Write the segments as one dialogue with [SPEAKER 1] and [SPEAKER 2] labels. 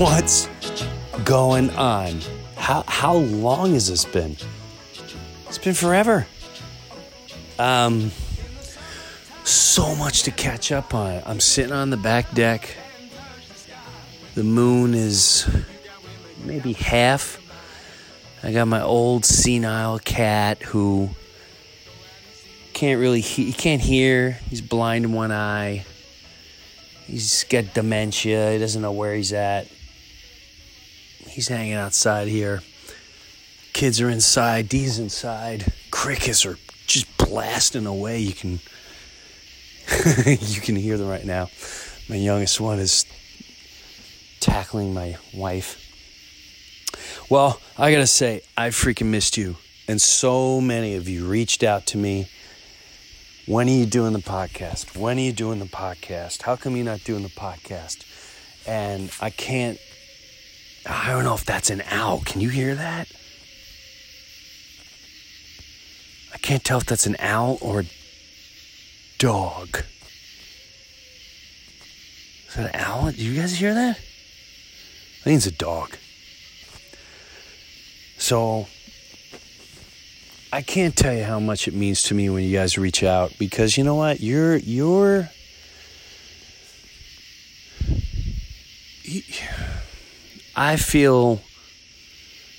[SPEAKER 1] What's going on? How how long has this been? It's been forever. Um so much to catch up on. I'm sitting on the back deck. The moon is maybe half. I got my old senile cat who can't really he, he can't hear. He's blind in one eye. He's got dementia. He doesn't know where he's at. He's hanging outside here. Kids are inside. D's inside. Crickets are just blasting away. You can you can hear them right now. My youngest one is tackling my wife. Well, I gotta say, I freaking missed you. And so many of you reached out to me when are you doing the podcast? When are you doing the podcast? How come you're not doing the podcast? And I can't, I don't know if that's an owl. Can you hear that? I can't tell if that's an owl or a dog. Is that an owl? Do you guys hear that? I think it's a dog. So I can't tell you how much it means to me when you guys reach out because you know what? You're you're I feel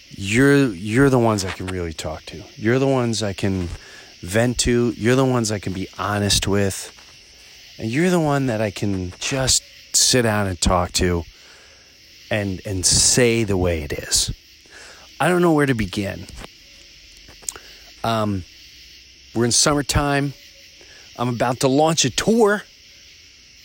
[SPEAKER 1] you're you're the ones I can really talk to. You're the ones I can vent to. You're the ones I can be honest with. And you're the one that I can just sit down and talk to and and say the way it is. I don't know where to begin. Um, we're in summertime. I'm about to launch a tour,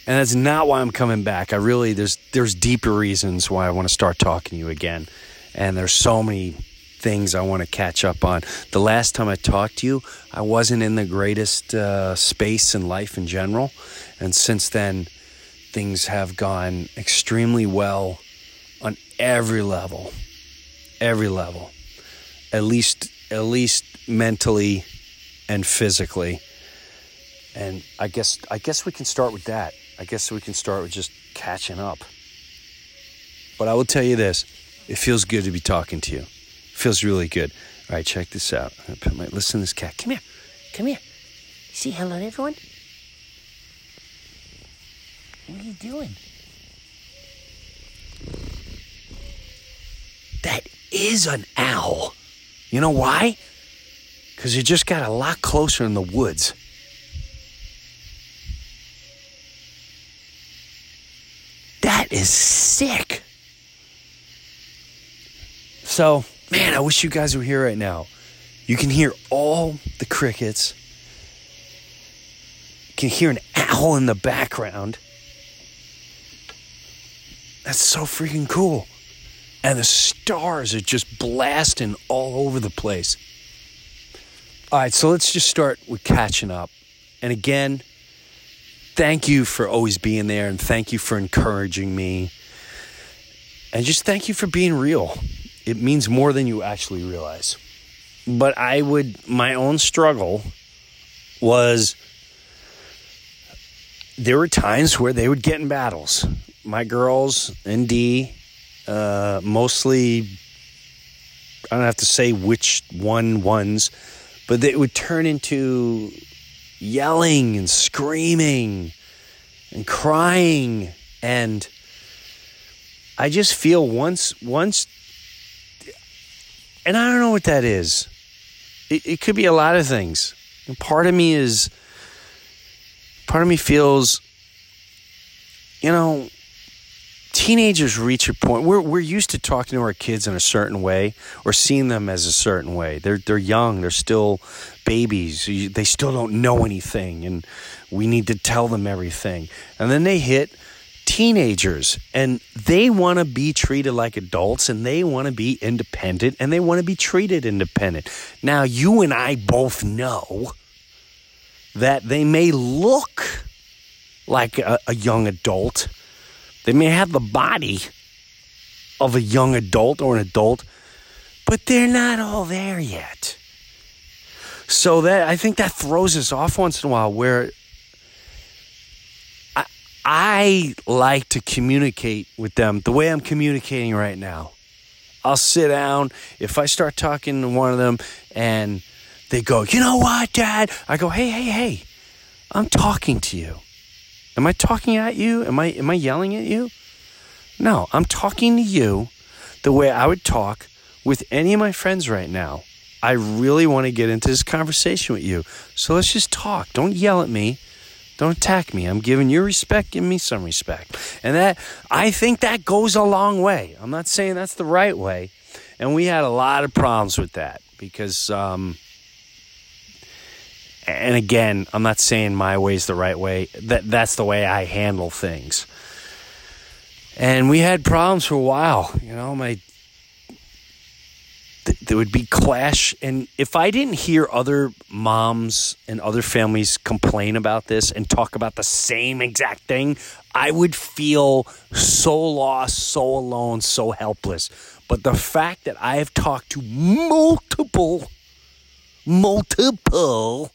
[SPEAKER 1] and that's not why I'm coming back. I really there's there's deeper reasons why I want to start talking to you again, and there's so many things I want to catch up on. The last time I talked to you, I wasn't in the greatest uh, space in life in general, and since then, things have gone extremely well on every level, every level. At least at least mentally and physically. And I guess I guess we can start with that. I guess we can start with just catching up. But I will tell you this, it feels good to be talking to you. It feels really good. All right, check this out. My listen to this cat. Come here. Come here. See, hello everyone. What are you doing? That is an owl. You know why? Because you just got a lot closer in the woods. That is sick. So, man, I wish you guys were here right now. You can hear all the crickets. You can hear an owl in the background. That's so freaking cool. And the stars are just blasting all over the place. All right, so let's just start with catching up. And again, thank you for always being there and thank you for encouraging me. And just thank you for being real. It means more than you actually realize. But I would, my own struggle was there were times where they would get in battles. My girls and Dee, uh, mostly, I don't have to say which one ones but it would turn into yelling and screaming and crying and I just feel once once and I don't know what that is. It, it could be a lot of things. And part of me is part of me feels you know teenagers reach a point we're we're used to talking to our kids in a certain way or seeing them as a certain way. They're they're young, they're still babies. They still don't know anything and we need to tell them everything. And then they hit teenagers and they want to be treated like adults and they want to be independent and they want to be treated independent. Now, you and I both know that they may look like a, a young adult they may have the body of a young adult or an adult, but they're not all there yet. So that I think that throws us off once in a while where I, like to communicate with them the way I'm communicating right now. I'll sit down. If I start talking to one of them and they go, you know what, Dad? I go, hey, hey, hey, I'm talking to you. Am I talking at you? Am I am I yelling at you? No, I'm talking to you the way I would talk with any of my friends right now. I really want to get into this conversation with you. So let's just talk. Don't yell at me. Don't attack me. I'm giving you respect. Give me some respect. And that, I think that goes a long way. I'm not saying that's the right way. And we had a lot of problems with that because, um, and again, I'm not saying my way is the right way. That that's the way I handle things. And we had problems for a while. You know, my there would be clash and if i didn't hear other moms and other families complain about this and talk about the same exact thing i would feel so lost so alone so helpless but the fact that i have talked to multiple multiple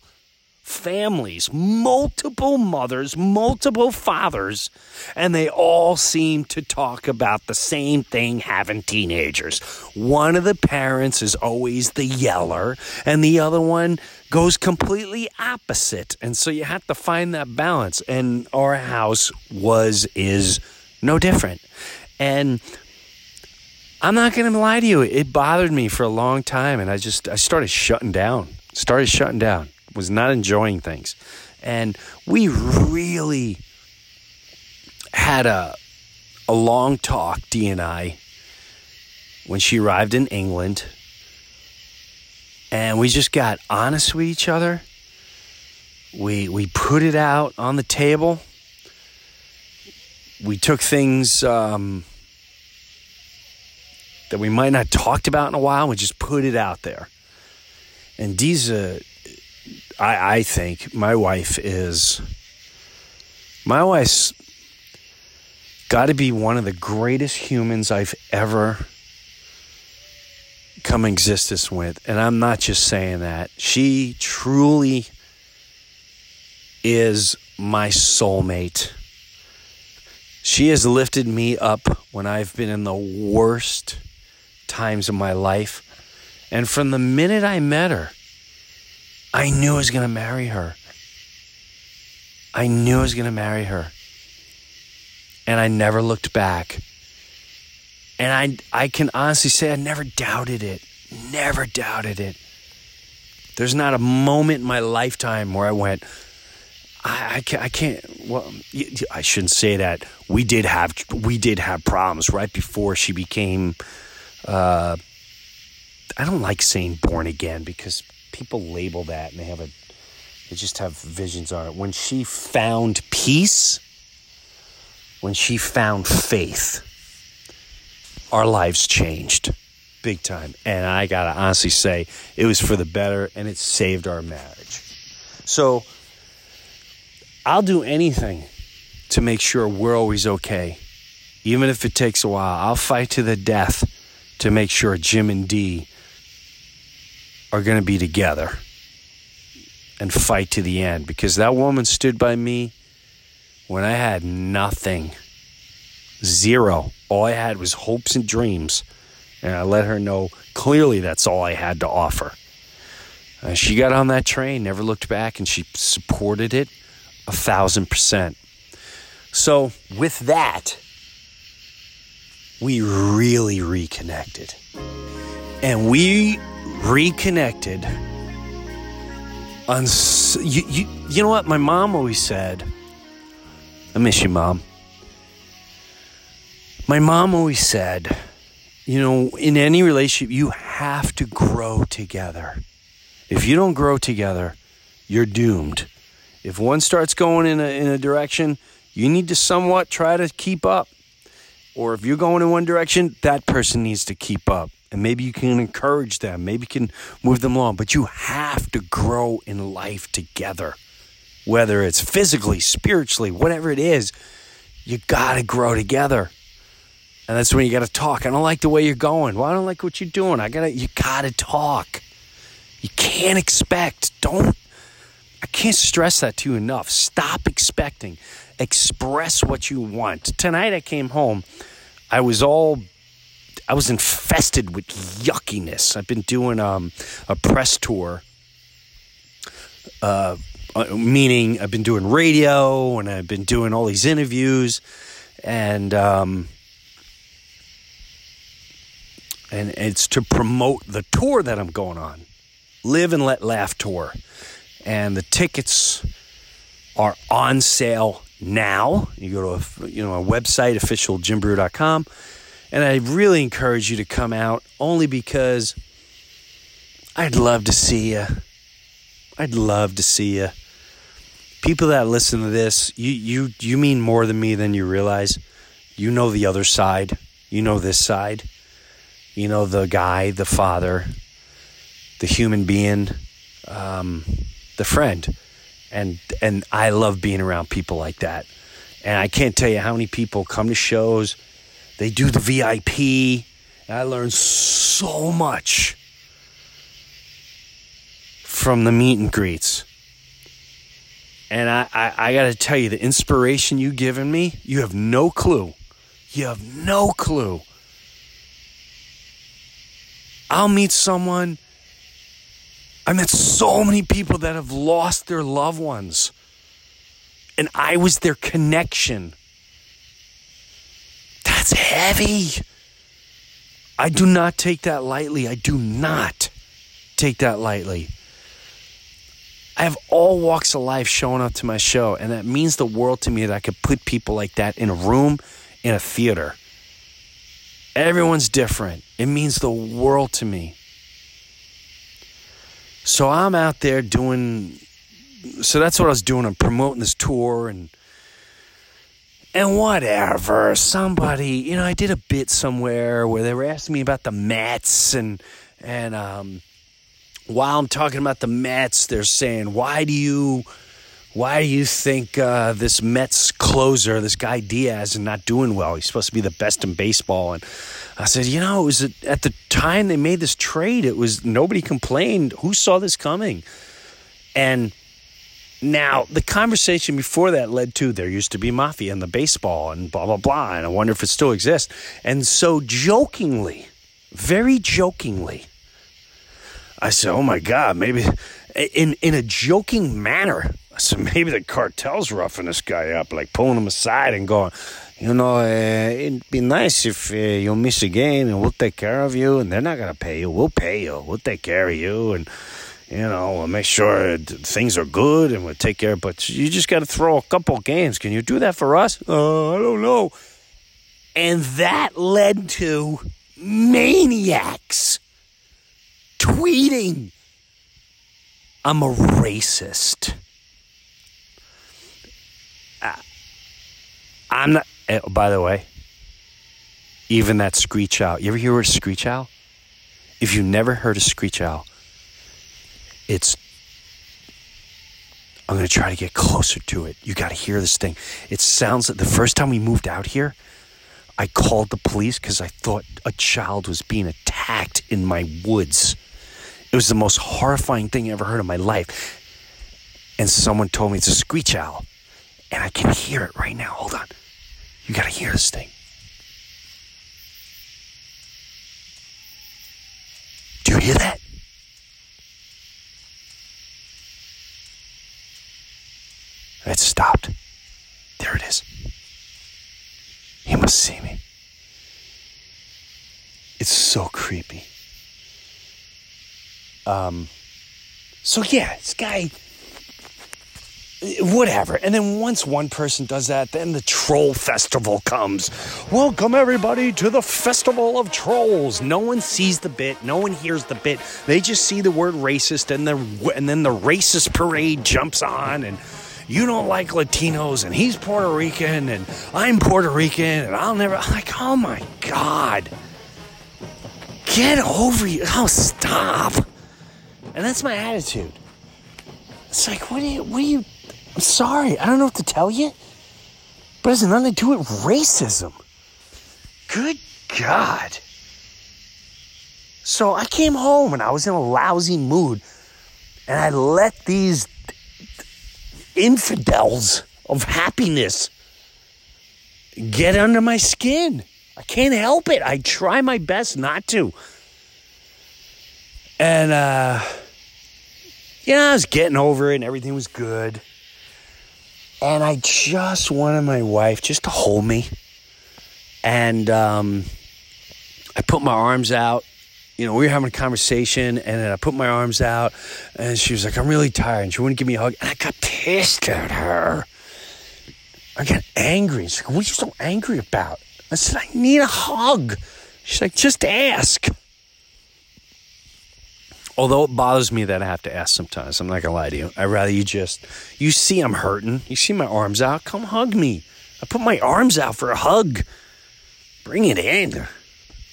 [SPEAKER 1] families, multiple mothers, multiple fathers, and they all seem to talk about the same thing having teenagers. One of the parents is always the yeller, and the other one goes completely opposite. And so you have to find that balance. And our house was, is no different. And I'm not going to lie to you, it bothered me for a long time, and I just, I started shutting down, started shutting down was not enjoying things. And we really had a a long talk, D and I, when she arrived in England. And we just got honest with each other. We we put it out on the table. We took things um, that we might not talked about in a while. We just put it out there. And Dee's a I, I think my wife is my wife's got to be one of the greatest humans I've ever come existence with. And I'm not just saying that. She truly is my soulmate. She has lifted me up when I've been in the worst times of my life. And from the minute I met her, I knew I was going to marry her. I knew I was going to marry her. And I never looked back. And I, I can honestly say I never doubted it. Never doubted it. There's not a moment in my lifetime where I went, I, I, can't, I can't. Well, I shouldn't say that. We did have we did have problems right before she became. Uh, I don't like saying born again because people label that and they have a they just have visions on it. When she found peace, when she found faith, our lives changed big time. And I got to honestly say, it was for the better and it saved our marriage. So I'll do anything to make sure we're always okay. Even if it takes a while, I'll fight to the death to make sure Jim and Dee are going to be together and fight to the end because that woman stood by me when I had nothing. Zero. All I had was hopes and dreams. And I let her know clearly that's all I had to offer. Uh, she got on that train, never looked back, and she supported it a thousand percent. So, with that, we really reconnected. And we reconnected. On you, you, you know what? My mom always said i miss you mom. My mom always said you know in any relationship you have to grow together. If you don't grow together you're doomed. If one starts going in a, in a direction you need to somewhat try to keep up. Or if you're going in one direction that person needs to keep up and maybe you can encourage them, maybe you can move them along, but you have to grow in life together. Whether it's physically, spiritually, whatever it is, you got to grow together. And that's when you got to talk. I don't like the way you're going. Well, I don't like what you're doing. I got to you got to talk. You can't expect. Don't I can't stress that to you enough. Stop expecting. Express what you want. Tonight I came home. I was all I was infested with yuckiness. I've been doing um, a press tour, uh, uh, meaning I've been doing radio and I've been doing all these interviews, and um, and it's to promote the tour that I'm going on, Live and Let Laugh tour, and the tickets are on sale now. You go to a, you know a website officialjimbreuer.com and I really encourage you to come out only because I'd love to see you. I'd love to see you. People that listen to this, you you you mean more than me than you realize. You know the other side. You know this side. You know the guy, the father, the human being, um, the friend, and and I love being around people like that. And I can't tell you how many people come to shows they do the VIP. I learned so much from the meet and greets. And I, I, I got to tell you, the inspiration you given me, you have no clue. You have no clue. I'll meet someone. I met so many people that have lost their loved ones. And I was their connection. That's heavy. I do not take that lightly. I do not take that lightly. I have all walks of life showing up to my show, and that means the world to me that I could put people like that in a room, in a theater. Everyone's different. It means the world to me. So I'm out there doing, so that's what I was doing. I'm promoting this tour and and whatever. Somebody, you know, I did a bit somewhere where they were asking me about the Mets, and and um, while I'm talking about the Mets, they're saying, "Why do you?" Why do you think uh, this Mets closer, this guy Diaz, is not doing well? He's supposed to be the best in baseball. And I said, you know, it was at the time they made this trade. It was nobody complained. Who saw this coming? And now, the conversation before that led to there used to be mafia in the baseball and blah, blah, blah. And I wonder if it still exists. And so, jokingly, very jokingly, I said, oh my God, maybe in, in a joking manner, I said, maybe the cartel's roughing this guy up, like pulling him aside and going, you know, uh, it'd be nice if uh, you miss a game and we'll take care of you and they're not going to pay you. We'll pay you. We'll take care of you. And, you know, we'll make sure things are good and we'll take care. But you just got to throw a couple games. Can you do that for us? Uh, I don't know. And that led to maniacs tweeting, I'm a racist. Uh, I'm not, uh, by the way, even that screech owl. You ever hear a screech owl? If you never heard a screech owl, it's I'm going to try to get closer to it. You got to hear this thing. It sounds like the first time we moved out here, I called the police because I thought a child was being attacked in my woods. It was the most horrifying thing I ever heard in my life. And someone told me it's a screech owl. And I can hear it right now. Hold on. You got to hear this thing. Do you hear that? It stopped. There it is. He must see me. It's so creepy. Um, so yeah, this guy, whatever. And then once one person does that, then the troll festival comes. Welcome everybody to the festival of trolls. No one sees the bit, no one hears the bit. They just see the word racist, and the and then the racist parade jumps on and you don't like Latinos and he's Puerto Rican and I'm Puerto Rican and I'll never like oh my god. Get over you. Oh stop. And that's my attitude. It's like what do you what do you I'm sorry, I don't know what to tell you. But it has nothing to do with racism. Good God. So I came home and I was in a lousy mood and I let these infidels of happiness get under my skin. I can't help it. I try my best not to. And, uh, yeah, I was getting over it and everything was good. And I just wanted my wife just to hold me. And um, I put my arms out. You know, we were having a conversation, and then I put my arms out, and she was like, I'm really tired. And she wouldn't give me a hug. And I got pissed at her. I got angry. She's like, What are you so angry about? I said, I need a hug. She's like, Just ask. Although it bothers me that I have to ask sometimes, I'm not gonna lie to you. I'd rather you just, you see I'm hurting. You see my arms out. Come hug me. I put my arms out for a hug. Bring it in.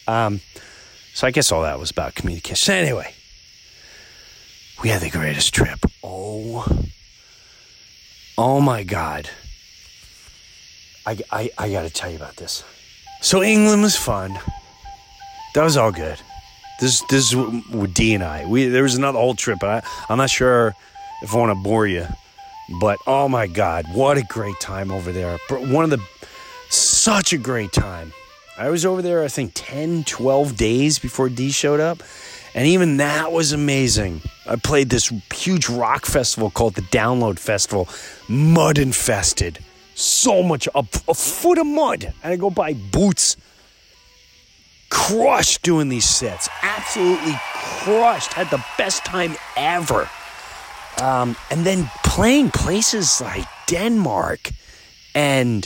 [SPEAKER 1] Um, so I guess all that was about communication. Anyway, we had the greatest trip. Oh, oh my God. I, I, I got to tell you about this. So England was fun. That was all good. This this is with D and I. We there was another whole trip, I, I'm not sure if I want to bore you. But oh my God, what a great time over there! One of the such a great time. I was over there, I think 10, 12 days before D showed up. And even that was amazing. I played this huge rock festival called the Download Festival, mud infested. So much, a, a foot of mud. And I go buy boots crushed doing these sets. Absolutely crushed. Had the best time ever. Um, and then playing places like Denmark and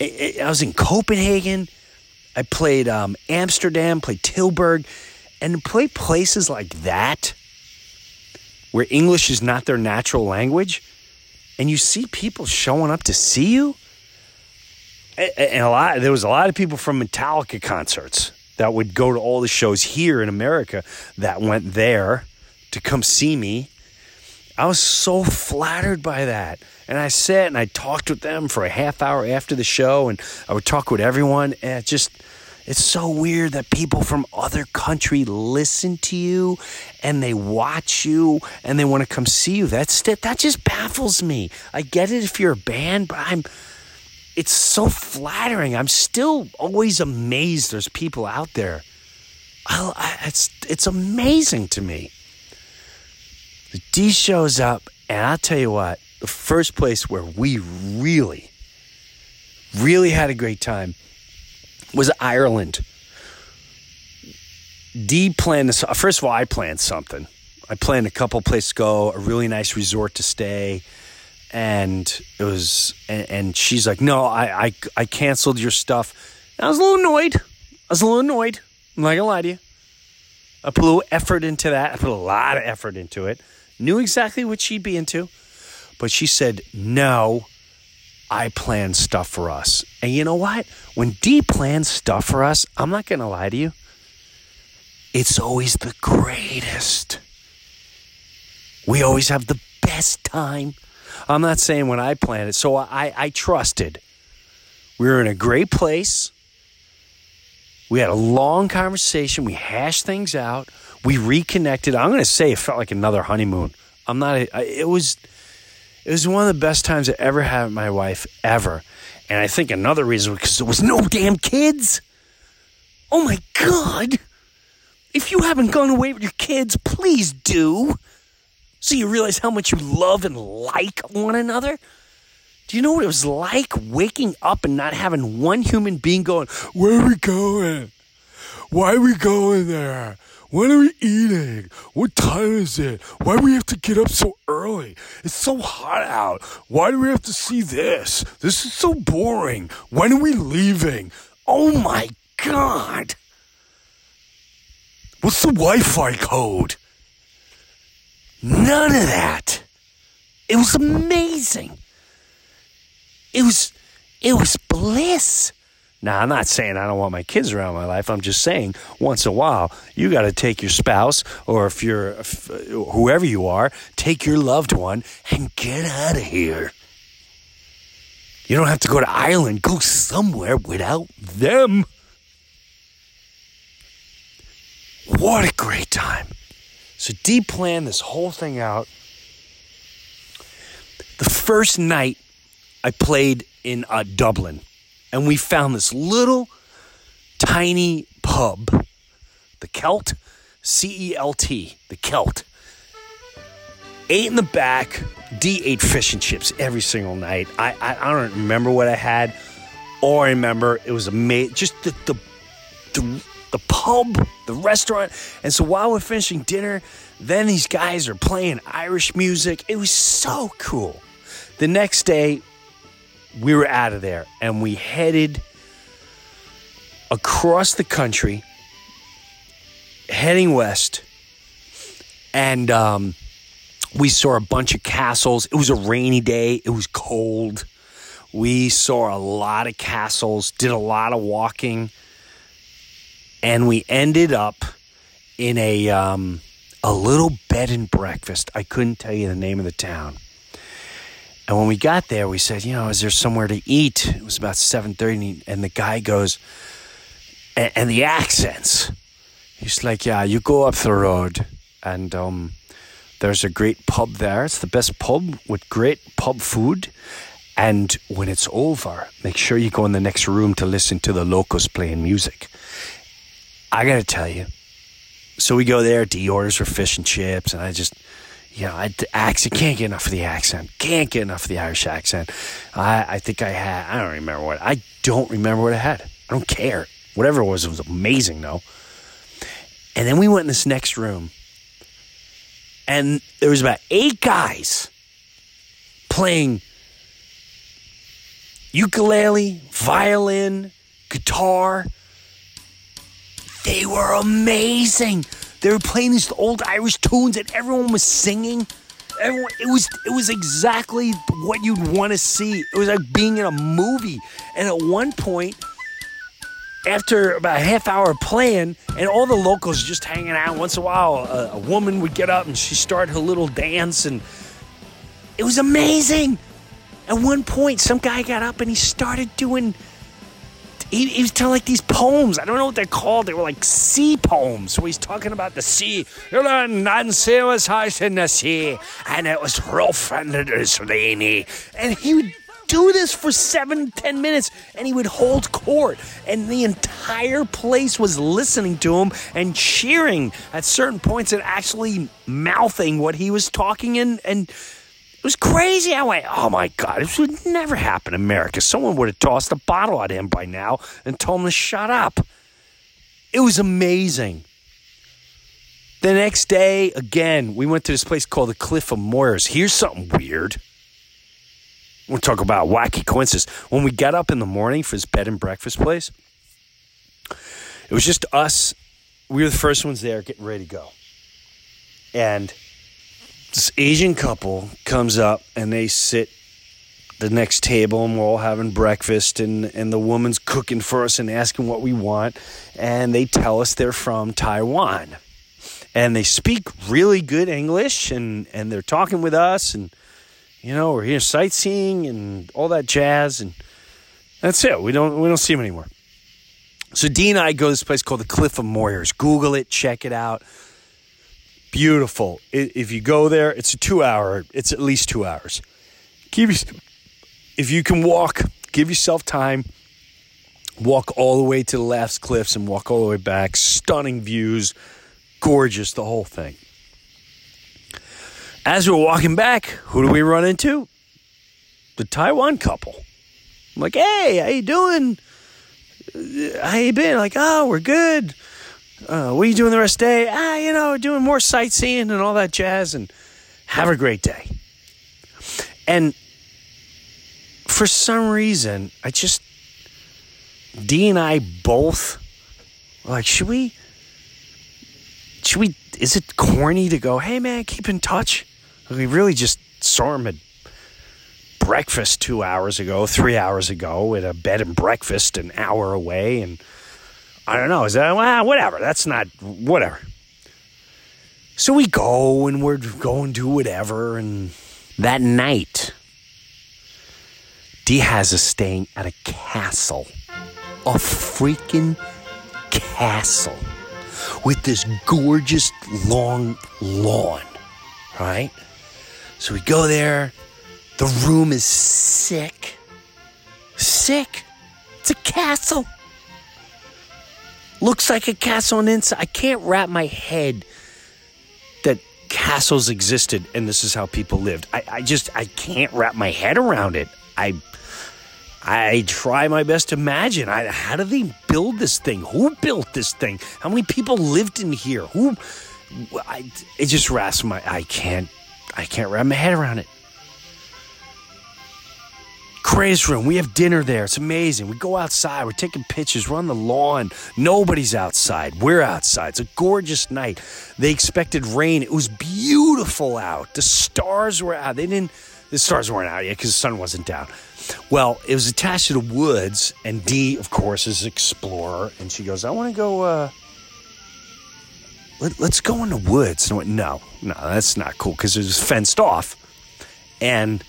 [SPEAKER 1] I was in Copenhagen. I played um, Amsterdam, played Tilburg, and to play places like that where English is not their natural language, and you see people showing up to see you and a lot there was a lot of people from Metallica concerts that would go to all the shows here in America that went there to come see me. I was so flattered by that. And I sat and I talked with them for a half hour after the show and I would talk with everyone and it just it's so weird that people from other country listen to you and they watch you and they want to come see you. That's that just baffles me. I get it if you're a band, but I'm it's so flattering. I'm still always amazed there's people out there. I, I, it's, it's amazing to me. The D shows up, and I'll tell you what, the first place where we really, really had a great time was Ireland. D planned this. First of all, I planned something. I planned a couple places to go, a really nice resort to stay and it was and, and she's like no I, I i canceled your stuff and i was a little annoyed i was a little annoyed i'm not gonna lie to you i put a little effort into that i put a lot of effort into it knew exactly what she'd be into but she said no i plan stuff for us and you know what when d plans stuff for us i'm not gonna lie to you it's always the greatest we always have the best time I'm not saying when I planned it. So I, I trusted. We were in a great place. We had a long conversation. We hashed things out. We reconnected. I'm going to say it felt like another honeymoon. I'm not. It was. It was one of the best times I ever had with my wife ever. And I think another reason was because there was no damn kids. Oh my god! If you haven't gone away with your kids, please do so you realize how much you love and like one another? Do you know what it was like waking up and not having one human being going, Where are we going? Why are we going there? When are we eating? What time is it? Why do we have to get up so early? It's so hot out. Why do we have to see this? This is so boring. When are we leaving? Oh my God. What's the Wi Fi code? None of that. It was amazing. It was it was bliss. Now, I'm not saying I don't want my kids around my life. I'm just saying once in a while, you got to take your spouse or if you're if, whoever you are, take your loved one and get out of here. You don't have to go to Ireland, go somewhere without them. What a great time. So D plan this whole thing out. The first night I played in uh, Dublin, and we found this little tiny pub, the Celt, C E L T, the Celt. Ate in the back. D ate fish and chips every single night. I, I, I don't remember what I had. All I remember it was amazing. Just the, the the the pub, the restaurant. And so while we're finishing dinner, then these guys are playing Irish music. It was so cool. The next day, we were out of there and we headed across the country, heading west. And um, we saw a bunch of castles. It was a rainy day, it was cold. We saw a lot of castles, did a lot of walking, and we ended up in a um, a little bed and breakfast. I couldn't tell you the name of the town. And when we got there, we said, you know, is there somewhere to eat? It was about seven thirty, and the guy goes, and, and the accents. He's like, yeah, you go up the road, and um, there's a great pub there. It's the best pub with great pub food. And when it's over, make sure you go in the next room to listen to the locals playing music. I gotta tell you. So we go there. D orders for fish and chips, and I just, know, I accent can't get enough of the accent. Can't get enough of the Irish accent. I, I think I had. I don't remember what. I don't remember what I had. I don't care. Whatever it was, it was amazing though. And then we went in this next room, and there was about eight guys playing ukulele, violin, guitar. They were amazing. They were playing these old Irish tunes and everyone was singing. Everyone, it was it was exactly what you'd want to see. It was like being in a movie. And at one point, after about a half hour playing, and all the locals just hanging out. Once in a while, a, a woman would get up and she started her little dance, and it was amazing. At one point, some guy got up and he started doing. He, he was telling like these poems. I don't know what they're called. They were like sea poems. So he's talking about the sea. Nancy was high in the sea, and it was rough and it was rainy. And he would do this for seven, ten minutes, and he would hold court, and the entire place was listening to him and cheering at certain points and actually mouthing what he was talking in and it was crazy. I went, oh my God, this would never happen in America. Someone would have tossed a bottle at him by now and told him to shut up. It was amazing. The next day, again, we went to this place called the Cliffs of Moher. Here's something weird. We'll talk about wacky coincidences. When we got up in the morning for this bed and breakfast place, it was just us. We were the first ones there getting ready to go. And this Asian couple comes up and they sit the next table and we're all having breakfast and, and the woman's cooking for us and asking what we want. And they tell us they're from Taiwan. And they speak really good English and, and they're talking with us and you know we're here sightseeing and all that jazz. And that's it. We don't we don't see them anymore. So Dean and I go to this place called the Cliffs of Moher. Google it check it out beautiful. If you go there, it's a two hour, it's at least two hours. Give you, if you can walk, give yourself time. Walk all the way to the last cliffs and walk all the way back. Stunning views, gorgeous, the whole thing. As we're walking back, who do we run into? The Taiwan couple. I'm like, hey, how you doing? How you been? Like, oh, we're good uh, what are you doing the rest of the day? Ah, you know, doing more sightseeing and all that jazz, and have a great day. And for some reason, I just, D and I both, like, should we, should we, is it corny to go, hey man, keep in touch? We really just saw him at breakfast two hours ago, three hours ago, at a bed and breakfast an hour away, and I don't know. Is that well, whatever? That's not whatever. So we go and we're going to whatever, and that night, D has us staying at a castle, a freaking castle with this gorgeous long lawn, right? So we go there, The room is sick. Sick. It's a castle. Looks like a castle on inside. I can't wrap my head that castles existed and this is how people lived. I, I just I can't wrap my head around it. I I try my best to imagine. I, how did they build this thing? Who built this thing? How many people lived in here? Who? I, it just rasps my. I can't. I can't wrap my head around it. Craze room. We have dinner there. It's amazing. We go outside. We're taking pictures. We're on the lawn. Nobody's outside. We're outside. It's a gorgeous night. They expected rain. It was beautiful out. The stars were out. They didn't. The stars weren't out yet because the sun wasn't down. Well, it was attached to the woods, and Dee, of course, is an explorer, and she goes, "I want to go. Uh, let, us go in the woods." And I went, "No, no, that's not cool because it was fenced off." And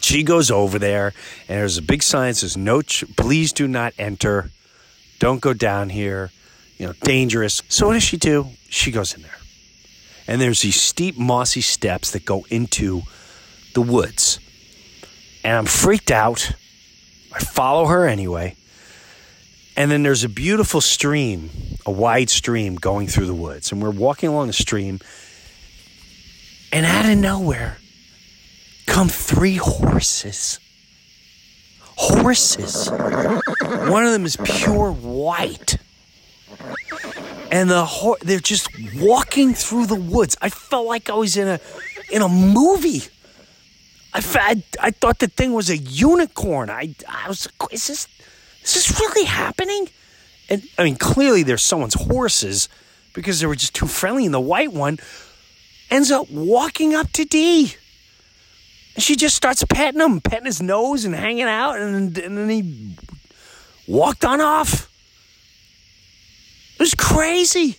[SPEAKER 1] she goes over there, and there's a big sign that says, "No, ch- please do not enter. Don't go down here. You know, dangerous." So what does she do? She goes in there, and there's these steep, mossy steps that go into the woods, and I'm freaked out. I follow her anyway. And then there's a beautiful stream, a wide stream going through the woods. And we're walking along the stream. And out of nowhere, come three horses. Horses. One of them is pure white. And the ho- they're just walking through the woods. I felt like I was in a in a movie. I, I, I thought the thing was a unicorn. I, I was is this is this really happening? And I mean, clearly there's someone's horses because they were just too friendly. And the white one ends up walking up to Dee. She just starts petting him, petting his nose and hanging out, and, and then he walked on off. It was crazy.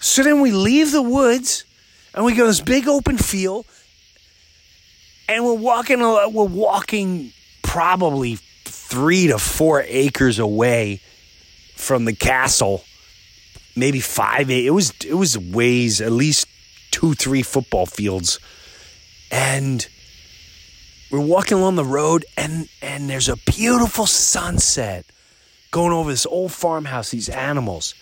[SPEAKER 1] So then we leave the woods and we go to this big open field, and we're walking. We're walking probably three to four acres away from the castle. Maybe five. It was it was ways at least two, three football fields and we're walking along the road and and there's a beautiful sunset going over this old farmhouse these animals.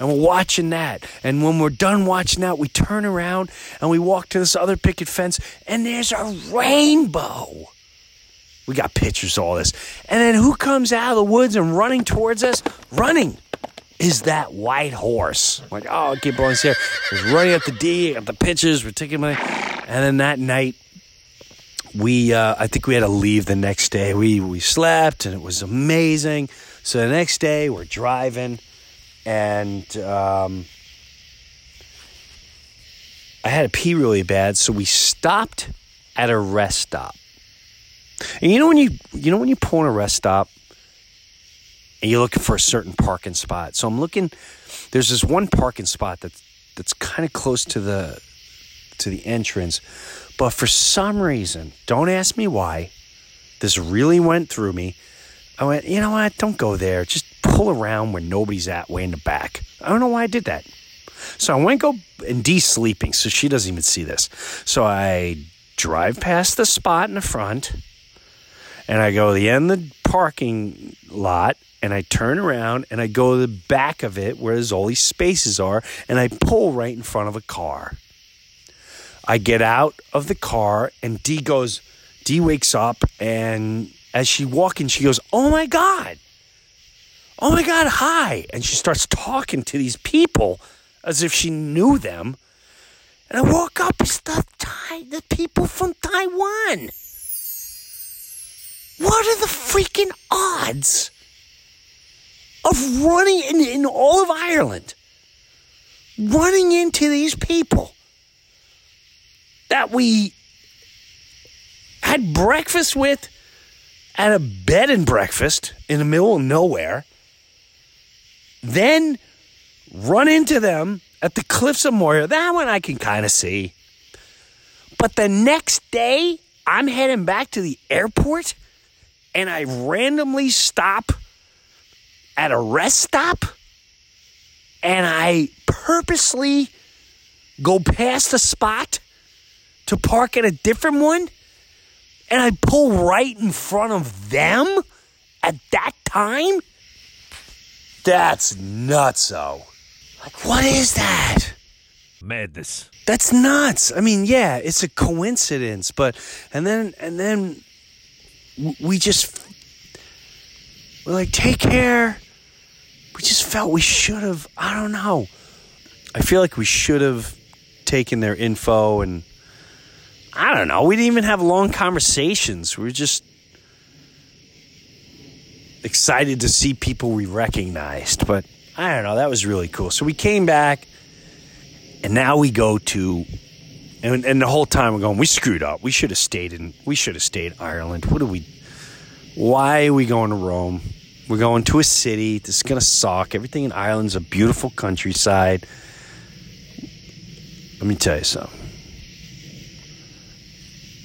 [SPEAKER 1] And we're watching that. And when we're done watching that we turn around and we walk to this other picket fence and there's a rainbow. We got pictures of all this. And then who comes out of the woods and running towards us? Running is that white horse. I'm like, oh, keep on here. he's running up the D, got the pictures, we're taking my and then that night we uh, I think we had to leave the next day. We we slept and it was amazing. So the next day we're driving and um, I had to pee really bad, so we stopped at a rest stop. And you know when you you know when you pull in a rest stop and you're looking for a certain parking spot. So I'm looking. There's this one parking spot that's that's kind of close to the to the entrance, but for some reason, don't ask me why. This really went through me. I went, you know what? Don't go there. Just pull around where nobody's at, way in the back. I don't know why I did that. So I went go and D sleeping, so she doesn't even see this. So I drive past the spot in the front, and I go to the end of the parking lot, and I turn around and I go to the back of it where these spaces are, and I pull right in front of a car. I get out of the car, and Dee goes, Dee wakes up, and as she walks, walking, she goes, "Oh my god, oh my god, hi!" And she starts talking to these people as if she knew them. And I walk up, it's the Thai, the people from Taiwan. What are the freaking odds? of running in, in all of Ireland, running into these people that we had breakfast with at a bed and breakfast in the middle of nowhere, then run into them at the Cliffs of Moher. That one I can kind of see. But the next day, I'm heading back to the airport and I randomly stop at a rest stop and I purposely go past the spot to park at a different one and I pull right in front of them at that time? That's nutso. Like, what is that?
[SPEAKER 2] Madness.
[SPEAKER 1] That's nuts. I mean, yeah, it's a coincidence, but and then and then we just we're like, take care. We just felt we should have. I don't know. I feel like we should have taken their info and I don't know. We didn't even have long conversations. We were just excited to see people we recognized. But I don't know. That was really cool. So we came back, and now we go to, and, and the whole time we're going, we screwed up. We should have stayed in. We should have stayed in Ireland. What do we? Why are we going to Rome? We're going to a city. This is gonna suck. Everything in Ireland's a beautiful countryside. Let me tell you something.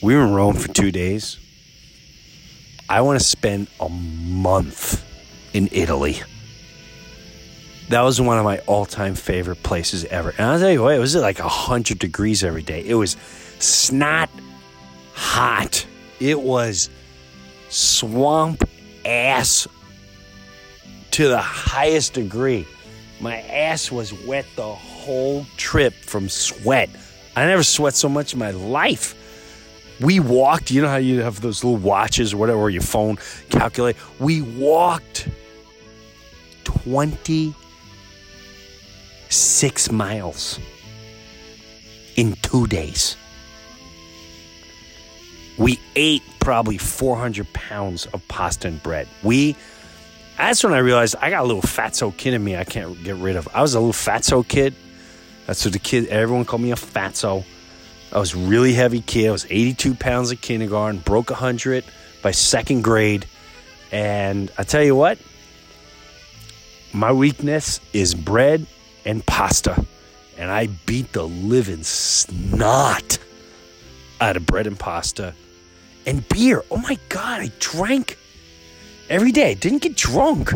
[SPEAKER 1] We were in Rome for two days. I want to spend a month in Italy. That was one of my all-time favorite places ever. And I'll tell you what, it was like 100 degrees every day. It was snot hot. It was swamp ass to the highest degree. My ass was wet the whole trip from sweat. I never sweat so much in my life. We walked, you know how you have those little watches or whatever, or your phone calculate. We walked 26 miles in two days. We ate probably 400 pounds of pasta and bread. We, that's when I realized I got a little fatso kid in me I can't get rid of. I was a little fatso kid. That's what the kid, everyone called me a fatso. I was really heavy kid. I was 82 pounds at kindergarten, broke 100 by second grade. And I tell you what, my weakness is bread and pasta. And I beat the living snot out of bread and pasta and beer. Oh my God, I drank every day. I didn't get drunk.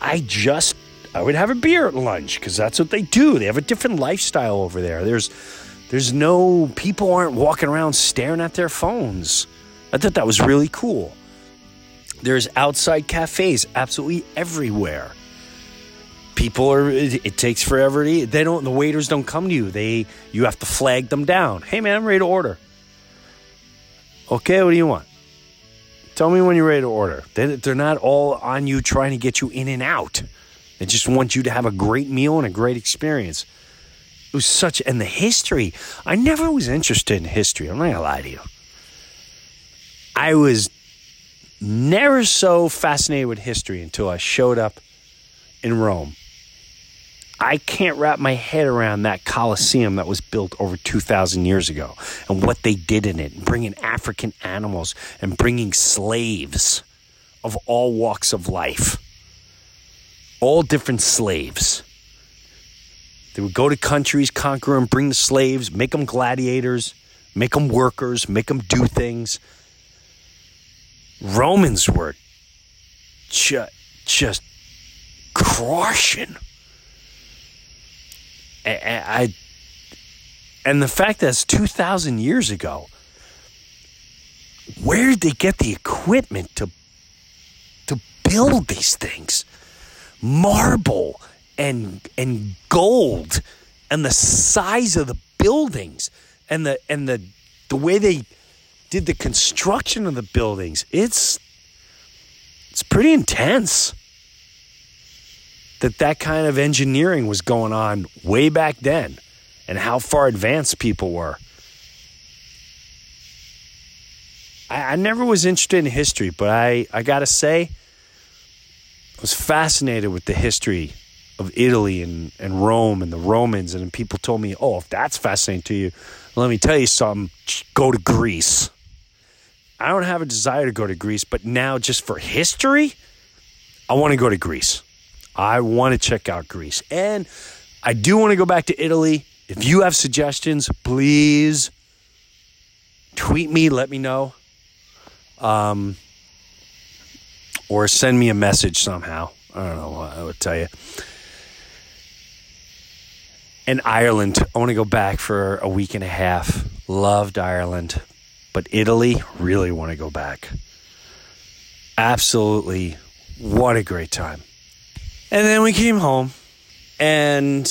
[SPEAKER 1] I just, I would have a beer at lunch because that's what they do. They have a different lifestyle over there. There's, there's no people aren't walking around staring at their phones. I thought that was really cool. There's outside cafes absolutely everywhere. People are it, it takes forever to eat. They don't the waiters don't come to you. They you have to flag them down. Hey man, I'm ready to order. Okay, what do you want? Tell me when you're ready to order. They, they're not all on you trying to get you in and out. They just want you to have a great meal and a great experience. It was such, and the history. I never was interested in history. I'm not gonna lie to you. I was never so fascinated with history until I showed up in Rome. I can't wrap my head around that Colosseum that was built over 2,000 years ago and what they did in it, bringing African animals and bringing slaves of all walks of life, all different slaves. They would go to countries, conquer them, bring the slaves, make them gladiators, make them workers, make them do things. Romans were ju- just crushing. I, I, and the fact that it's 2,000 years ago, where did they get the equipment to, to build these things? Marble and, and gold and the size of the buildings and the, and the, the way they did the construction of the buildings. It's, it's pretty intense that that kind of engineering was going on way back then and how far advanced people were. I, I never was interested in history, but I, I got to say, I was fascinated with the history of Italy and, and Rome and the Romans. And people told me, oh, if that's fascinating to you, let me tell you something go to Greece. I don't have a desire to go to Greece, but now just for history, I want to go to Greece. I want to check out Greece. And I do want to go back to Italy. If you have suggestions, please tweet me, let me know. Um, or send me a message somehow. I don't know what I would tell you. And Ireland, I want to go back for a week and a half. Loved Ireland, But Italy, really want to go back. Absolutely, what a great time. And then we came home and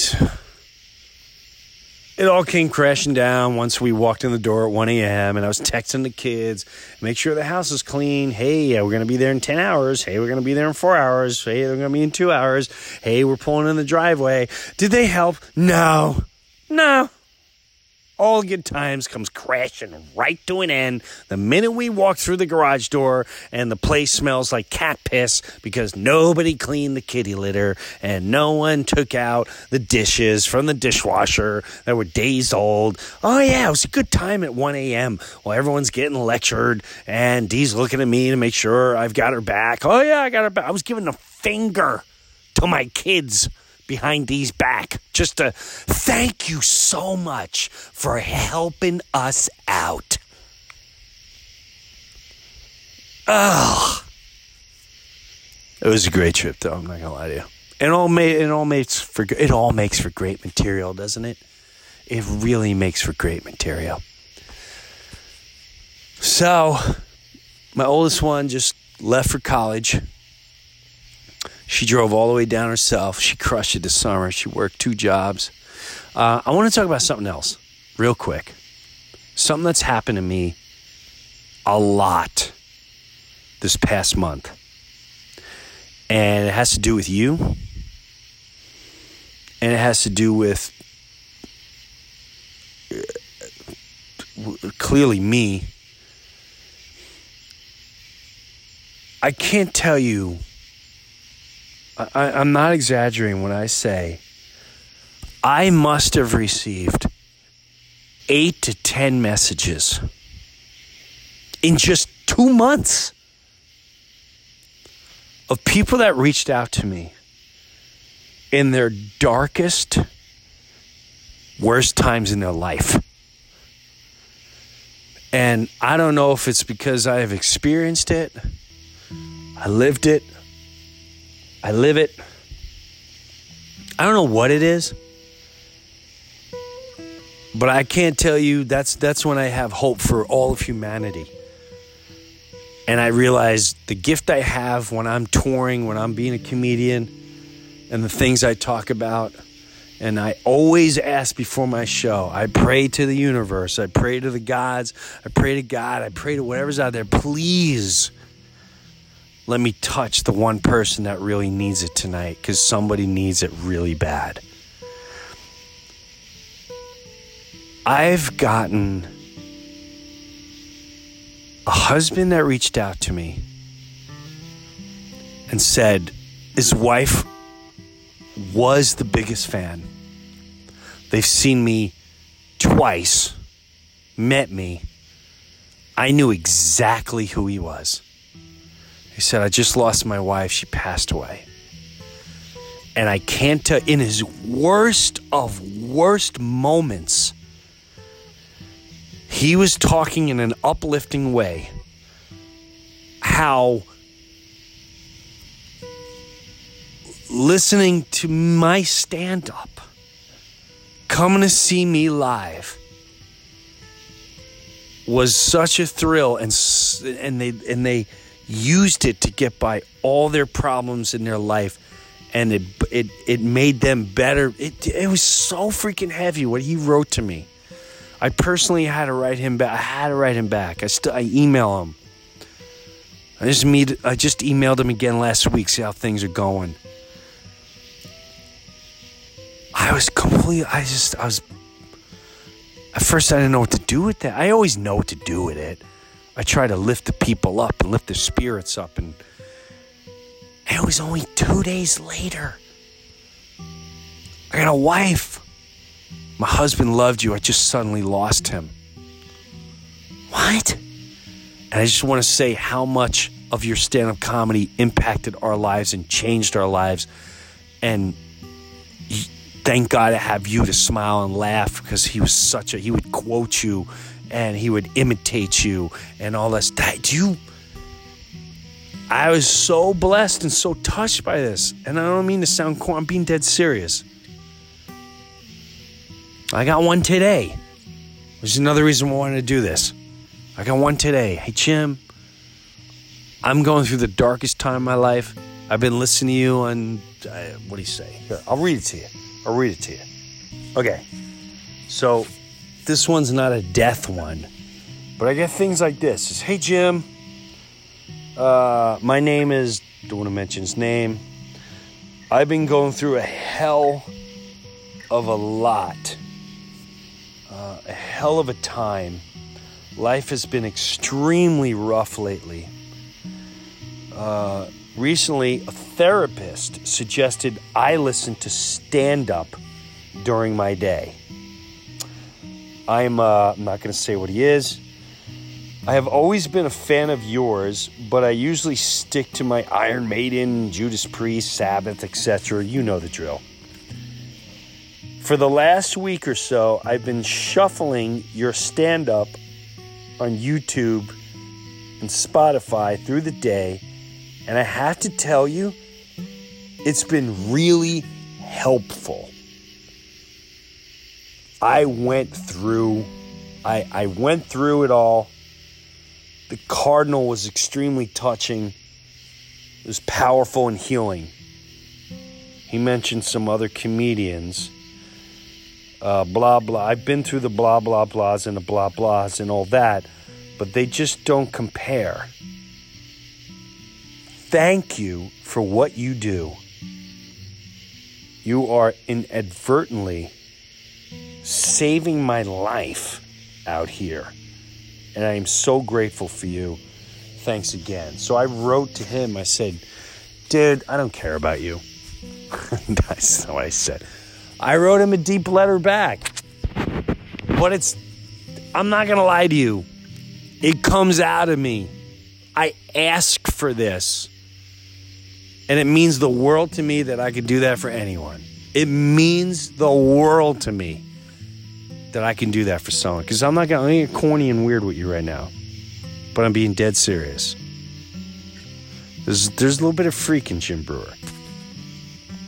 [SPEAKER 1] it all came crashing down once we walked in the door at 1 a.m. and I was texting the kids, make sure the house is clean. Hey, yeah, we're going to be there in 10 hours. Hey, we're going to be there in four hours. Hey, they're going to be in two hours. Hey, we're pulling in the driveway. Did they help? No. No all good times comes crashing right to an end the minute we walk through the garage door and the place smells like cat piss because nobody cleaned the kitty litter and no one took out the dishes from the dishwasher that were days old. Oh, yeah, it was a good time at 1 a.m. while everyone's getting lectured and Dee's looking at me to make sure I've got her back. Oh, yeah, I got her back. I was giving a finger to my kids behind these back just to thank you so much for helping us out. Ugh. It was a great trip, though. I'm not gonna lie to you. It all made it all makes for it all makes for great material, doesn't it? It really makes for great material. So, my oldest one just left for college she drove all the way down herself. She crushed it this summer. She worked two jobs. Uh, I want to talk about something else real quick. Something that's happened to me a lot this past month. And it has to do with you. And it has to do with uh, clearly me. I can't tell you I, I'm not exaggerating when I say I must have received eight to 10 messages in just two months of people that reached out to me in their darkest, worst times in their life. And I don't know if it's because I have experienced it, I lived it, I live it. I don't know what it is. But I can't tell you that's that's when I have hope for all of humanity. And I realize the gift I have when I'm touring, when I'm being a comedian, and the things I talk about. And I always ask before my show, I pray to the universe, I pray to the gods, I pray to God, I pray to whatever's out there, please let me touch the one person that really needs it tonight because somebody needs it really bad. I've gotten a husband that reached out to me and said his wife was the biggest fan. They've seen me twice, met me. I knew exactly who he was. He said, I just lost my wife. She passed away. And I can't tell, in his worst of worst moments, he was talking in an uplifting way how listening to my stand up, coming to see me live, was such a thrill and and they and they used it to get by all their problems in their life and it it it made them better. It it was so freaking heavy what he wrote to me. I personally had to write him back. I had to write him back. I still I email him. I just meet I just emailed him again last week. See how things are going. I was completely. I just I was. At first, I didn't know what to do with that. I always know what to do with it. I try to lift the people up and lift their spirits up. And, and it was only two days later. I got a wife. My husband loved you. I just suddenly lost him. What? And I just want to say how much of your stand up comedy impacted our lives and changed our lives. And thank God I have you to smile and laugh because he was such a, he would quote you and he would imitate you and all this. That you, I was so blessed and so touched by this, and I don't mean to sound corny. I'm being dead serious. I got one today, which is another reason why I wanted to do this. I got one today. Hey, Jim, I'm going through the darkest time of my life. I've been listening to you on, uh, what do you say? Here, I'll read it to you. I'll read it to you. Okay. So this one's not a death one, but I get things like this. It's, hey, Jim, uh, my name is, don't want to mention his name. I've been going through a hell of a lot, uh, a hell of a time Life has been extremely rough lately. Uh, recently, a therapist suggested I listen to stand up during my day. I'm, uh, I'm not going to say what he is. I have always been a fan of yours, but I usually stick to my Iron Maiden, Judas Priest, Sabbath, etc. You know the drill. For the last week or so, I've been shuffling your stand up on YouTube and Spotify through the day. And I have to tell you, it's been really helpful. I went through I, I went through it all. The Cardinal was extremely touching. It was powerful and healing. He mentioned some other comedians uh, blah blah. I've been through the blah blah blahs and the blah blahs and all that, but they just don't compare. Thank you for what you do. You are inadvertently saving my life out here. And I am so grateful for you. Thanks again. So I wrote to him, I said, Dude, I don't care about you. That's what I said. I wrote him a deep letter back. But it's, I'm not going to lie to you. It comes out of me. I ask for this. And it means the world to me that I could do that for anyone. It means the world to me that I can do that for someone. Because I'm not going to get corny and weird with you right now. But I'm being dead serious. There's, there's a little bit of freak in Jim Breuer.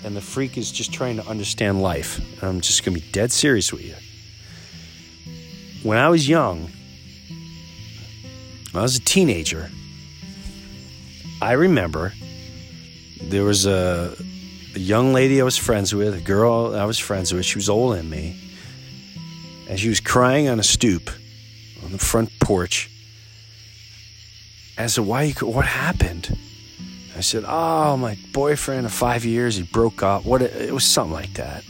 [SPEAKER 1] and the freak is just trying to understand life. I'm just going to be dead serious with you. When I was young, I was a teenager, I remember there was a, a young lady I was friends with, a girl I was friends with. She was older than me. And she was crying on a stoop on the front porch. I said, Why? What happened? I said, "Oh, my boyfriend of five years, he broke up. What? It was something like that."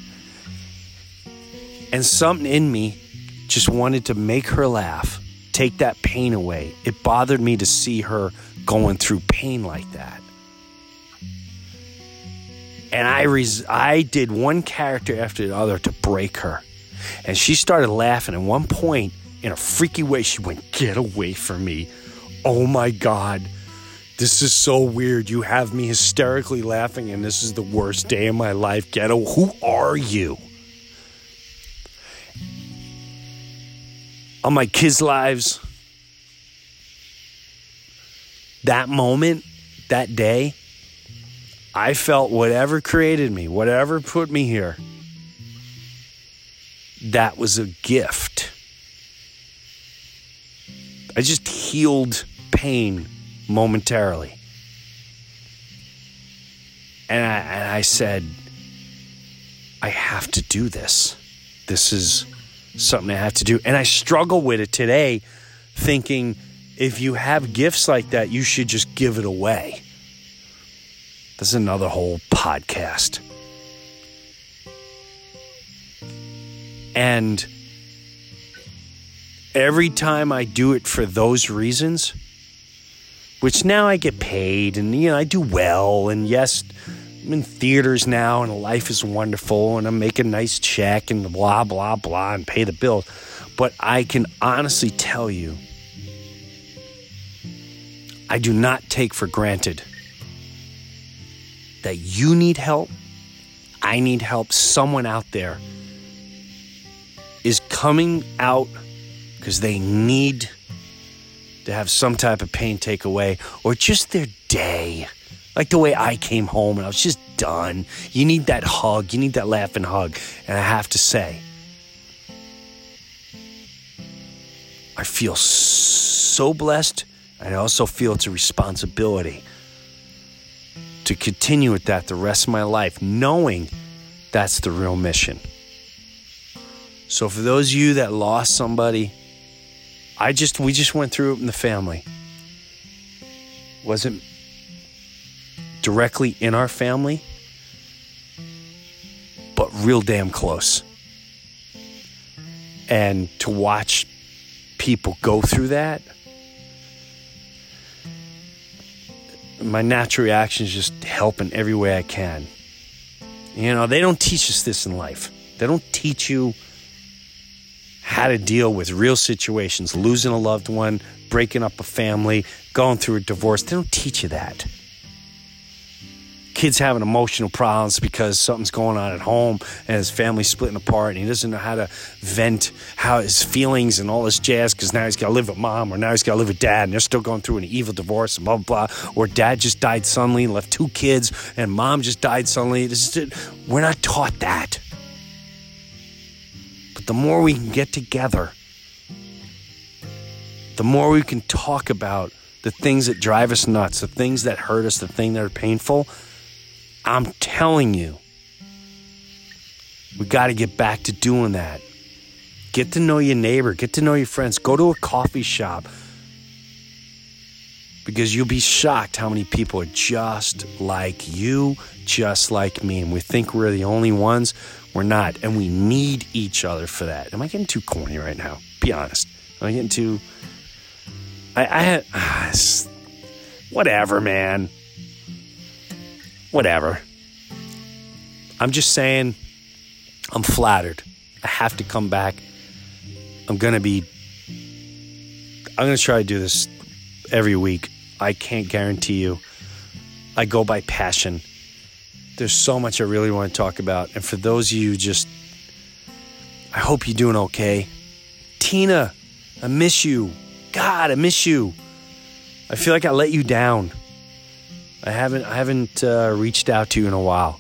[SPEAKER 1] And something in me just wanted to make her laugh, take that pain away. It bothered me to see her going through pain like that. And I res- I did one character after the other to break her. And she started laughing. At one point, in a freaky way, she went, Get away from me. Oh my God. This is so weird. You have me hysterically laughing, and this is the worst day of my life. Ghetto, who are you? On my kids' lives, that moment, that day, I felt whatever created me, whatever put me here, that was a gift. I just healed pain momentarily. And I, and I said, I have to do this. This is something I have to do. And I struggle with it today, thinking if you have gifts like that, you should just give it away. This is another whole podcast. And every time I do it for those reasons, which now I get paid and, you know, I do well. And yes, I'm in theaters now and life is wonderful and I'm making a nice check and blah, blah, blah and pay the bills. But I can honestly tell you, I do not take for granted that you need help. I need help. Someone out there is coming out because they need to have some type of pain take away or just their day. Like the way I came home and I was just done. You need that hug, you need that laughing hug. And I have to say, I feel so blessed. I also feel it's a responsibility to continue with that the rest of my life, knowing that's the real mission. So for those of you that lost somebody, I just we just went through it in the family. Wasn't directly in our family, but real damn close. And to watch people go through that, my natural reaction is just help in every way I can. You know, they don't teach us this in life. They don't teach you how to deal with real situations, losing a loved one, breaking up a family, going through a divorce. They don't teach you that. Kids having emotional problems because something's going on at home and his family's splitting apart and he doesn't know how to vent how his feelings and all this jazz because now he's got to live with mom or now he's got to live with dad and they're still going through an evil divorce and blah, blah, blah. Or dad just died suddenly and left two kids and mom just died suddenly. This is, we're not taught that the more we can get together, the more we can talk about the things that drive us nuts, the things that hurt us, the things that are painful, I'm telling you, we got to get back to doing that. Get to know your neighbor, get to know your friends, go to a coffee shop. Because you'll be shocked how many people are just like you, just like me. And we think we're the only ones. We're not, and we need each other for that. Am I getting too corny right now? Be honest. Am I getting too? I, I ah, whatever, man. Whatever. I'm just saying. I'm flattered. I have to come back. I'm gonna be. I'm gonna try to do this every week. I can't guarantee you. I go by passion there's so much I really want to talk about. And for those of you just, I hope you're doing okay. Tina, I miss you. God, I miss you. I feel like I let you down. I haven't I haven't uh, reached out to you in a while.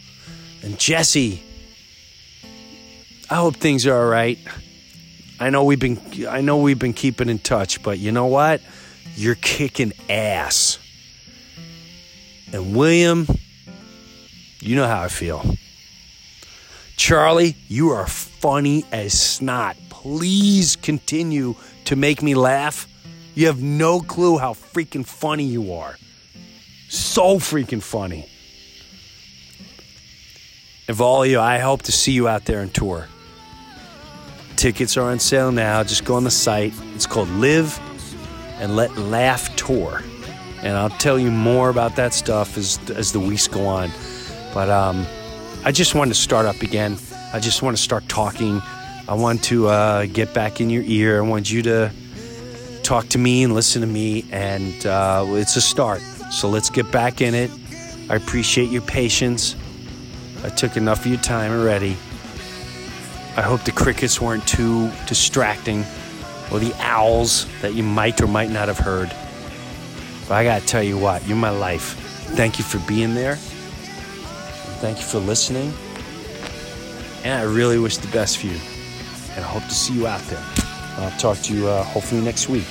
[SPEAKER 1] And Jesse, I hope things are all right. I know we've been I know we've been keeping in touch, but you know what? You're kicking ass. And William, you know how I feel. Charlie, you are funny as snot. Please continue to make me laugh. You have no clue how freaking funny you are. So freaking funny. And for all of you, I hope to see you out there on tour. Tickets are on sale now. Just go on the site. It's called Live and Let Laugh Tour. And I'll tell you more about that stuff as, as the weeks go on. But um, I just wanted to start up again. I just want to start talking. I want to uh, get back in your ear. I want you to talk to me and listen to me. And uh, it's a start. So let's get back in it. I appreciate your patience. I took enough of your time already. I hope the crickets weren't too distracting or the owls that you might or might not have heard. But I got to tell you what, you're my life. Thank you for being there. Thank you for listening. And I really wish the best for you. And I hope to see you out there. I'll talk to you uh, hopefully next week.